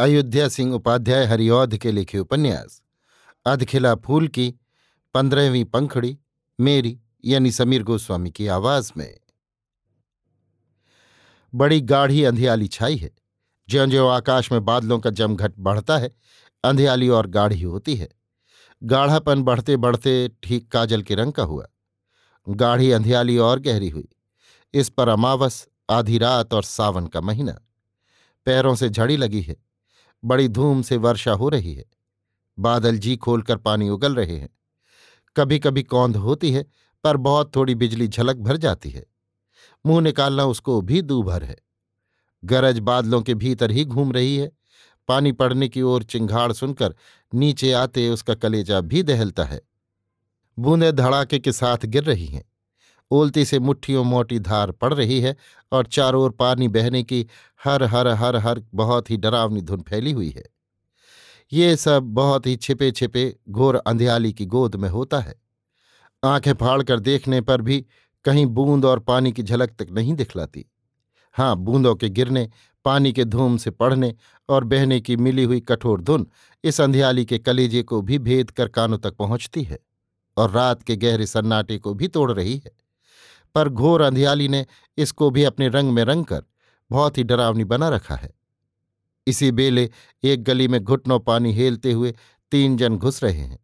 अयोध्या सिंह उपाध्याय हरिऔध के लिखे उपन्यास, अधखिला फूल की, पंद्रहवीं पंखड़ी, मेरी, यानी समीर गोस्वामी की आवाज़ में। बड़ी गाढ़ी अंधियाली छाई है। ज्यो ज्यो आकाश में बादलों का जमघट बढ़ता है, अंधियाली और गाढ़ी होती है। गाढ़ापन बढ़ते बढ़ते ठीक काजल के रंग का हुआ। गाढ़ी अंधियाली और गहरी हुई। इस पर अमावस, आधी रात और सावन का महीना। पैरों से झड़ी लगी है। बड़ी धूम से वर्षा हो रही है। बादल जी खोलकर पानी उगल रहे हैं। कभी कभी कौंध होती है, पर बहुत थोड़ी बिजली झलक भर जाती है। मुँह निकालना उसको भी दूभर है। गरज बादलों के भीतर ही घूम रही है। पानी पड़ने की ओर चिंघाड़ सुनकर नीचे आते उसका कलेजा भी दहलता है। बूंदें धड़ाके के साथ गिर रही हैं। ओलती से मुट्ठियों मोटी धार पड़ रही है और चारों ओर पानी बहने की हर हर हर हर बहुत ही डरावनी धुन फैली हुई है। ये सब बहुत ही छिपे छिपे घोर अंधियाली की गोद में होता है। आँखें फाड़ कर देखने पर भी कहीं बूंद और पानी की झलक तक नहीं दिखलाती। हाँ बूंदों के गिरने, पानी के धूम से पड़ने और बहने की मिली हुई कठोर धुन इस अंधियाली के कलेजे को भी भेद कर कानों तक पहुँचती है और रात के गहरे सन्नाटे को भी तोड़ रही है। पर घोर अंधियाली ने इसको भी अपने रंग में रंग कर बहुत ही डरावनी बना रखा है। इसी बेले एक गली में घुटनों पानी हेलते हुए तीन जन घुस रहे हैं।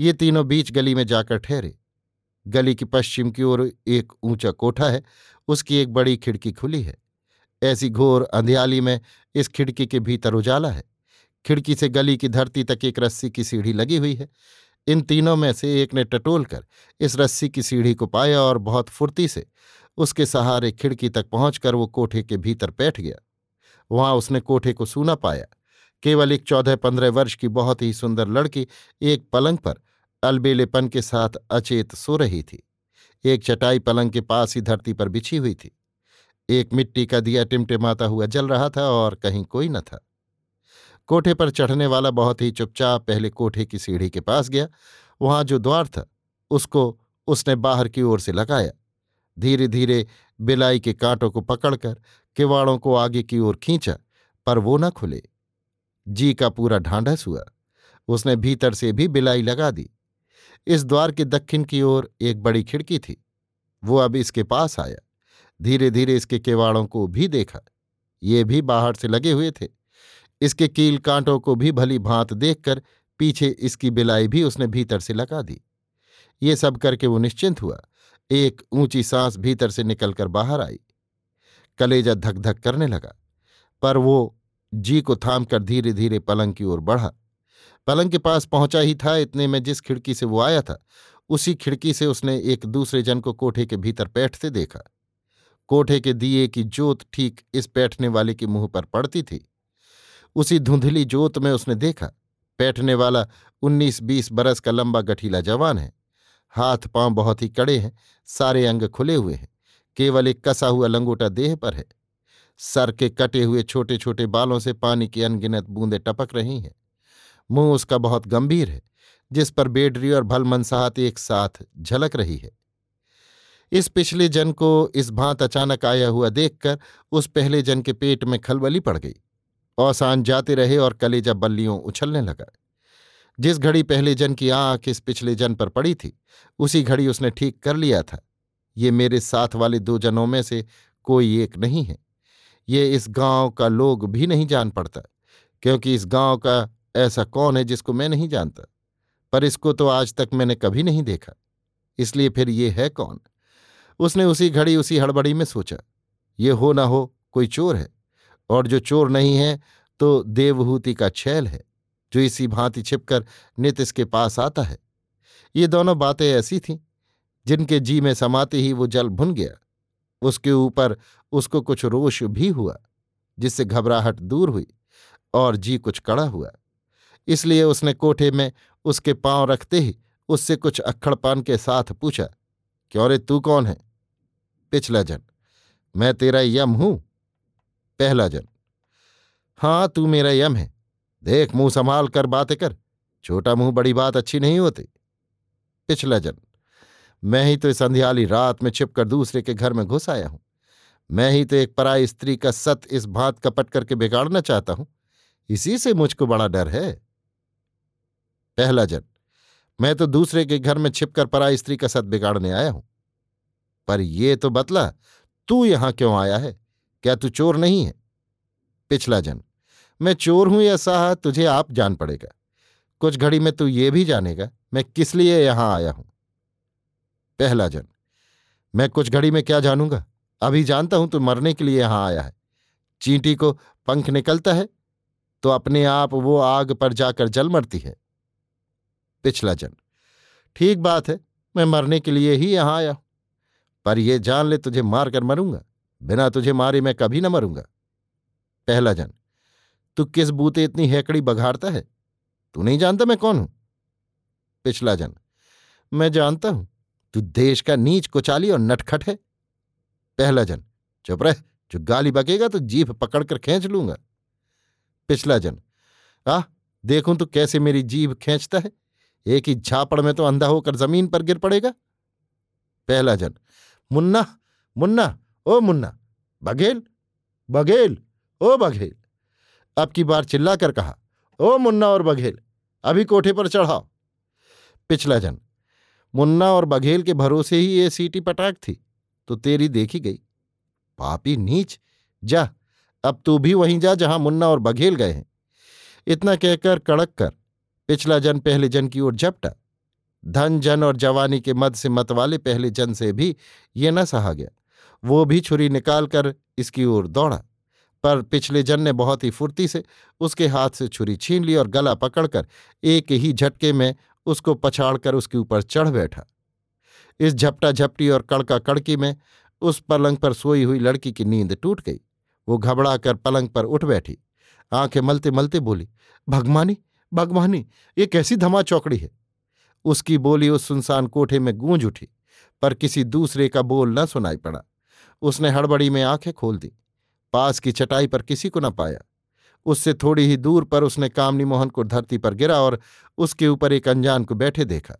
ये तीनों बीच गली में जाकर ठहरे। गली की पश्चिम की ओर एक ऊँचा कोठा है, उसकी एक बड़ी खिड़की खुली है। ऐसी घोर अंधियाली में इस खिड़की के भीतर उजाला है। खिड़की से गली की धरती तक एक रस्सी की सीढ़ी लगी हुई है। इन तीनों में से एक ने टटोल कर इस रस्सी की सीढ़ी को पाया और बहुत फुर्ती से उसके सहारे खिड़की तक पहुंचकर वो कोठे के भीतर बैठ गया। वहाँ उसने कोठे को सूना पाया। केवल एक चौदह पंद्रह वर्ष की बहुत ही सुंदर लड़की एक पलंग पर अलबेलेपन के साथ अचेत सो रही थी। एक चटाई पलंग के पास ही धरती पर बिछी हुई थी। एक मिट्टी का दिया टिमटिमाता हुआ जल रहा था और कहीं कोई न था। कोठे पर चढ़ने वाला बहुत ही चुपचाप पहले कोठे की सीढ़ी के पास गया। वहाँ जो द्वार था, उसको उसने बाहर की ओर से लगाया। धीरे धीरे बिलाई के कांटों को पकड़कर किवाड़ों को आगे की ओर खींचा, पर वो न खुले। जी का पूरा ढांढस हुआ। उसने भीतर से भी बिलाई लगा दी। इस द्वार के दक्षिण की ओर एक बड़ी खिड़की थी। वो अब इसके पास आया। धीरे धीरे इसके केवाड़ों को भी देखा। ये भी बाहर से लगे हुए थे। इसके कील कांटों को भी भली भांत देखकर पीछे इसकी बिलाई भी उसने भीतर से लगा दी। ये सब करके वो निश्चिंत हुआ। एक ऊँची सांस भीतर से निकलकर बाहर आई। कलेजा धक धक करने लगा, पर वो जी को थाम कर धीरे धीरे पलंग की ओर बढ़ा। पलंग के पास पहुँचा ही था इतने में जिस खिड़की से वो आया था, उसी खिड़की से उसने एक दूसरे जन को कोठे के भीतर बैठते देखा। कोठे के दिए की जोत ठीक इस बैठने वाले के मुँह पर पड़ती थी। उसी धुंधली जोत में उसने देखा, बैठने वाला उन्नीस बीस बरस का लंबा गठीला जवान है। हाथ पाँव बहुत ही कड़े हैं, सारे अंग खुले हुए हैं, केवल एक कसा हुआ लंगोटा देह पर है। सर के कटे हुए छोटे छोटे बालों से पानी की अनगिनत बूंदें टपक रही हैं। मुँह उसका बहुत गंभीर है, जिस पर बेडरी और भल मनसाहत एक साथ झलक रही है। इस पिछले जन को इस भांत अचानक आया हुआ देखकर उस पहले जन के पेट में खलबली पड़ गई। औसान जाते रहे और कलेजा बल्लियों उछलने लगा। जिस घड़ी पहले जन की आँख इस पिछले जन पर पड़ी थी, उसी घड़ी उसने ठीक कर लिया था। ये मेरे साथ वाले दो जनों में से कोई एक नहीं है। ये इस गाँव का लोग भी नहीं जान पड़ता, क्योंकि इस गाँव का ऐसा कौन है जिसको मैं नहीं जानता? पर इसको तो आज तक मैंने कभी नहीं देखा। इसलिए फिर ये है कौन? उसने उसी घड़ी उसी हड़बड़ी में सोचा, ये हो ना हो कोई चोर है। और जो चोर नहीं है तो देवहूति का छैल है, जो इसी भांति छिपकर नित इसके पास आता है। ये दोनों बातें ऐसी थीं, जिनके जी में समाते ही वो जल भुन गया। उसके ऊपर उसको कुछ रोष भी हुआ, जिससे घबराहट दूर हुई और जी कुछ कड़ा हुआ। इसलिए उसने कोठे में उसके पाँव रखते ही उससे कुछ अक्खड़पान के साथ पूछा, क्यों रे, तू कौन है? पिछला जन, मैं तेरा यम हूँ। पहला जन। हाँ तू मेरा यम है। देख, मुँह संभाल कर बातें कर। छोटा मुँह बड़ी बात अच्छी नहीं होती। पिछला जन। मैं ही तो इस अंधियाली रात में छिपकर दूसरे के घर में घुस आया हूँ। मैं ही तो एक पराई स्त्री का सत इस भात कपट करके बिगाड़ना चाहता हूँ। इसी से मुझको बड़ा डर है। पहला जन। मैं तो दूसरे के घर में छिपकर पराई स्त्री का सत बिगाड़ने आया हूँ। पर यह तो बतला, तू यहाँ क्यों आया है? क्या तू चोर नहीं है? पिछला जन, मैं चोर हूँ या साह, तुझे आप जान पड़ेगा। कुछ घड़ी में तू ये भी जानेगा, मैं किस लिए यहाँ आया हूँ। पहला जन, मैं कुछ घड़ी में क्या जानूँगा? अभी जानता हूँ तू मरने के लिए यहाँ आया है। चींटी को पंख निकलता है तो अपने आप वो आग पर जाकर जल मरती है। पिछला जन, ठीक बात है, मैं मरने के लिए ही यहाँ आया हूँ, पर यह जान ले तुझे मारकर मरूँगा। बिना तुझे मारे मैं कभी न मरूँगा। पहला जन, तू किस बूते इतनी हेकड़ी बघाड़ता है? तू नहीं जानता मैं कौन हूँ? पिछला जन, मैं जानता हूँ, तू देश का नीच, कुचाली और नटखट है। पहला जन, चुप रह, जो गाली बकेगा तो जीभ पकड़कर खींच लूँगा। पिछला जन आह देखूँ तो कैसे मेरी जीभ खींचता है? एक ही झापड़ में तो अंधा होकर ज़मीन पर गिर पड़ेगा। पहला जन, मुन्ना मुन्ना ओ मुन्ना, बघेल? बघेल, ओ बघेल। अब की बार चिल्लाकर कहा, ओ मुन्ना और बघेल, अभी कोठे पर चढ़ाओ। पिछला जन, मुन्ना और बघेल के भरोसे ही ये सीटी पटाक थी तो तेरी देखी गई। पापी नीच, जा, अब तू भी वहीं जा जहाँ मुन्ना और बघेल गए हैं। इतना कहकर कड़क कर, पिछला जन पहले जन की ओर झपटा। धन जन और जवानी के मद से मत वाले पहले जन से भी ये न सहा गया। वो भी छुरी निकालकर इसकी ओर दौड़ा। पर पिछले जन ने बहुत ही फुर्ती से उसके हाथ से छुरी छीन ली और गला पकड़कर एक ही झटके में उसको पछाड़कर उसके ऊपर चढ़ बैठा। इस झपटा झपटी और कड़का कड़की में उस पलंग पर सोई हुई लड़की की नींद टूट गई। वो घबरा कर पलंग पर उठ बैठी। आँखें मलते मलते बोली, भगवानी भगवानी, ये कैसी धमा चौकड़ी है? उसकी बोली उस सुनसान कोठे में गूंज उठी, पर किसी दूसरे का बोल न सुनाई पड़ा। उसने हड़बड़ी में आँखें खोल दी। पास की चटाई पर किसी को न पाया। उससे थोड़ी ही दूर पर उसने कामनी मोहन को धरती पर गिरा और उसके ऊपर एक अनजान को बैठे देखा।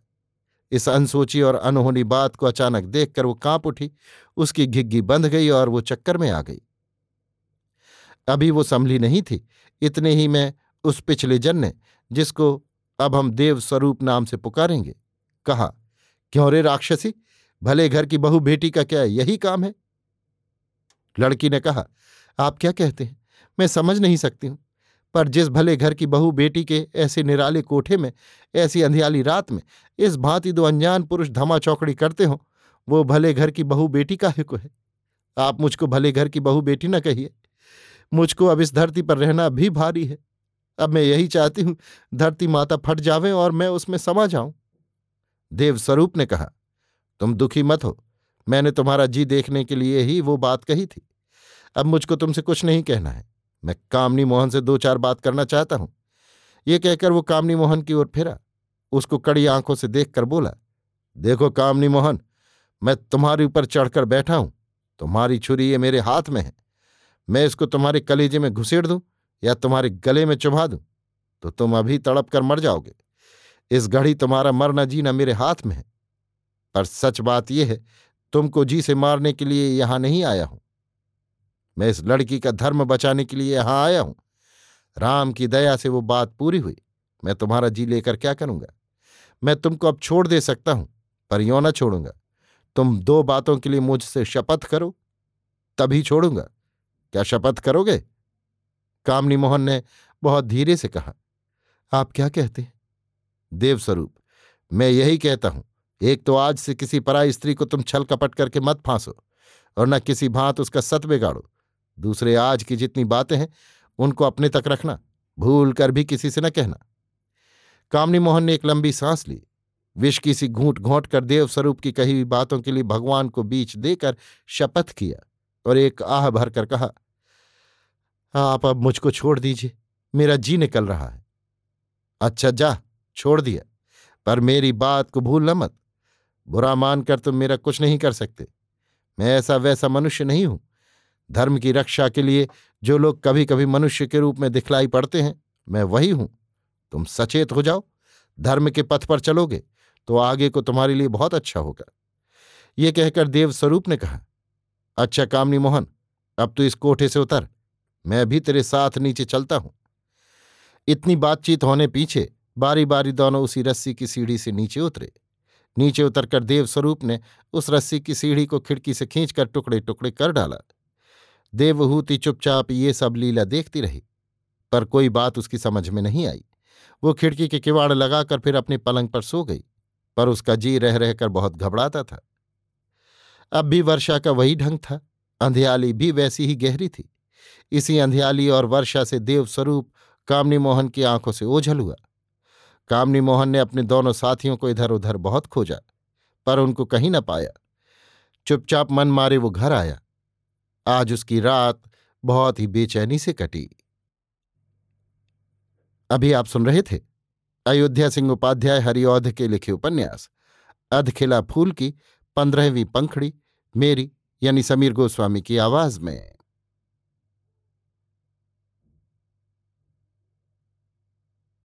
इस अनसोची और अनहोनी बात को अचानक देखकर वो काँप उठी, उसकी घिग्गी बंध गई और वो चक्कर में आ गई। अभी वो संभली नहीं थी, इतने ही में उस पिछले जन ने, जिसको अब हम देव स्वरूप नाम से पुकारेंगे, कहा, क्यों रे राक्षसी, भले घर की बहू बेटी का क्या यही काम है? लड़की ने कहा, आप क्या कहते हैं? मैं समझ नहीं सकती हूँ। पर जिस भले घर की बहू बेटी के ऐसे निराले कोठे में, ऐसी अंधियाली रात में, इस भांति दो अनजान पुरुष धमा चौकड़ी करते हो, वो भले घर की बहू बेटी का हिक है। आप मुझको भले घर की बहू बेटी न कहिए। मुझको अब इस धरती पर रहना भी भारी है। अब मैं यही चाहती हूँ, धरती माता फट जावे और मैं उसमें समा जाऊँ। देव स्वरूप ने कहा, तुम दुखी मत हो। मैंने तुम्हारा जी देखने के लिए ही वो बात कही थी। अब मुझको तुमसे कुछ नहीं कहना है। मैं कामनी मोहन से दो चार बात करना चाहता हूँ। ये कहकर वो कामनी मोहन की ओर फिरा। उसको कड़ी आँखों से देखकर बोला, देखो कामनी मोहन, मैं तुम्हारे ऊपर चढ़कर बैठा हूँ। तुम्हारी छुरी ये मेरे हाथ में है। मैं इसको तुम्हारे कलेजे में घुसेड़ दूँ या तुम्हारे गले में चुभा दूँ तो तुम अभी तड़प कर मर जाओगे। इस घड़ी तुम्हारा मरना जीना मेरे हाथ में है। पर सच बात यह है तुमको जी से मारने के लिए यहाँ नहीं आया हूँ। मैं इस लड़की का धर्म बचाने के लिए यहाँ आया हूँ। राम की दया से वो बात पूरी हुई। मैं तुम्हारा जी लेकर क्या करूँगा? मैं तुमको अब छोड़ दे सकता हूँ, पर यो न छोड़ूँगा। तुम दो बातों के लिए मुझसे शपथ करो, तभी छोड़ूँगा। क्या शपथ करोगे? कामनी मोहन ने बहुत धीरे से कहा। आप क्या कहते हैं? देवस्वरूप, मैं यही कहता हूँ। एक तो आज से किसी पराई स्त्री को तुम छल कपट करके मत फांसो, और न किसी भांत उसका सत बिगाड़ो। दूसरे आज की जितनी बातें हैं, उनको अपने तक रखना भूल कर भी किसी से न कहना। कामनी मोहन ने एक लंबी सांस ली। विष की सी घूंट घोंट कर देव स्वरूप की कही हुई बातों के लिए भगवान को बीच देकर शपथ किया और एक आह भर कर कहा, आप अब मुझको छोड़ दीजिए, मेरा जी निकल रहा है। अच्छा जा, छोड़ दिया, पर मेरी बात को भूल न मत। बुरा मानकर तुम मेरा कुछ नहीं कर सकते। मैं ऐसा वैसा मनुष्य नहीं हूँ। धर्म की रक्षा के लिए जो लोग कभी कभी मनुष्य के रूप में दिखलाई पड़ते हैं, मैं वही हूँ। तुम सचेत हो जाओ। धर्म के पथ पर चलोगे तो आगे को तुम्हारे लिए बहुत अच्छा होगा। ये कहकर देव स्वरूप ने कहा अच्छा कामनी मोहन, अब तो इस कोठे से उतर। मैं भी तेरे साथ नीचे चलता हूँ। इतनी बातचीत होने पीछे बारी बारी दोनों उसी रस्सी की सीढ़ी से नीचे उतरे। नीचे उतरकर देवस्वरूप ने उस रस्सी की सीढ़ी को खिड़की से खींचकर टुकड़े टुकड़े कर डाला। देवहूति चुपचाप ये सब लीला देखती रही, पर कोई बात उसकी समझ में नहीं आई। वो खिड़की के किवाड़ लगाकर फिर अपने पलंग पर सो गई, पर उसका जी रह रहकर बहुत घबराता था। अब भी वर्षा का वही ढंग था, अंधियाली भी वैसी ही गहरी थी। इसी अंधियाली और वर्षा से देवस्वरूप कामनी मोहन की आँखों से ओझल हुआ। कामनी मोहन ने अपने दोनों साथियों को इधर उधर बहुत खोजा, पर उनको कहीं न पाया। चुपचाप मन मारे वो घर आया। आज उसकी रात बहुत ही बेचैनी से कटी। अभी आप सुन रहे थे अयोध्या सिंह उपाध्याय हरिऔध के लिखे उपन्यास, अधखिला फूल की पंद्रहवीं पंखड़ी, मेरी यानी समीर गोस्वामी की आवाज़ में।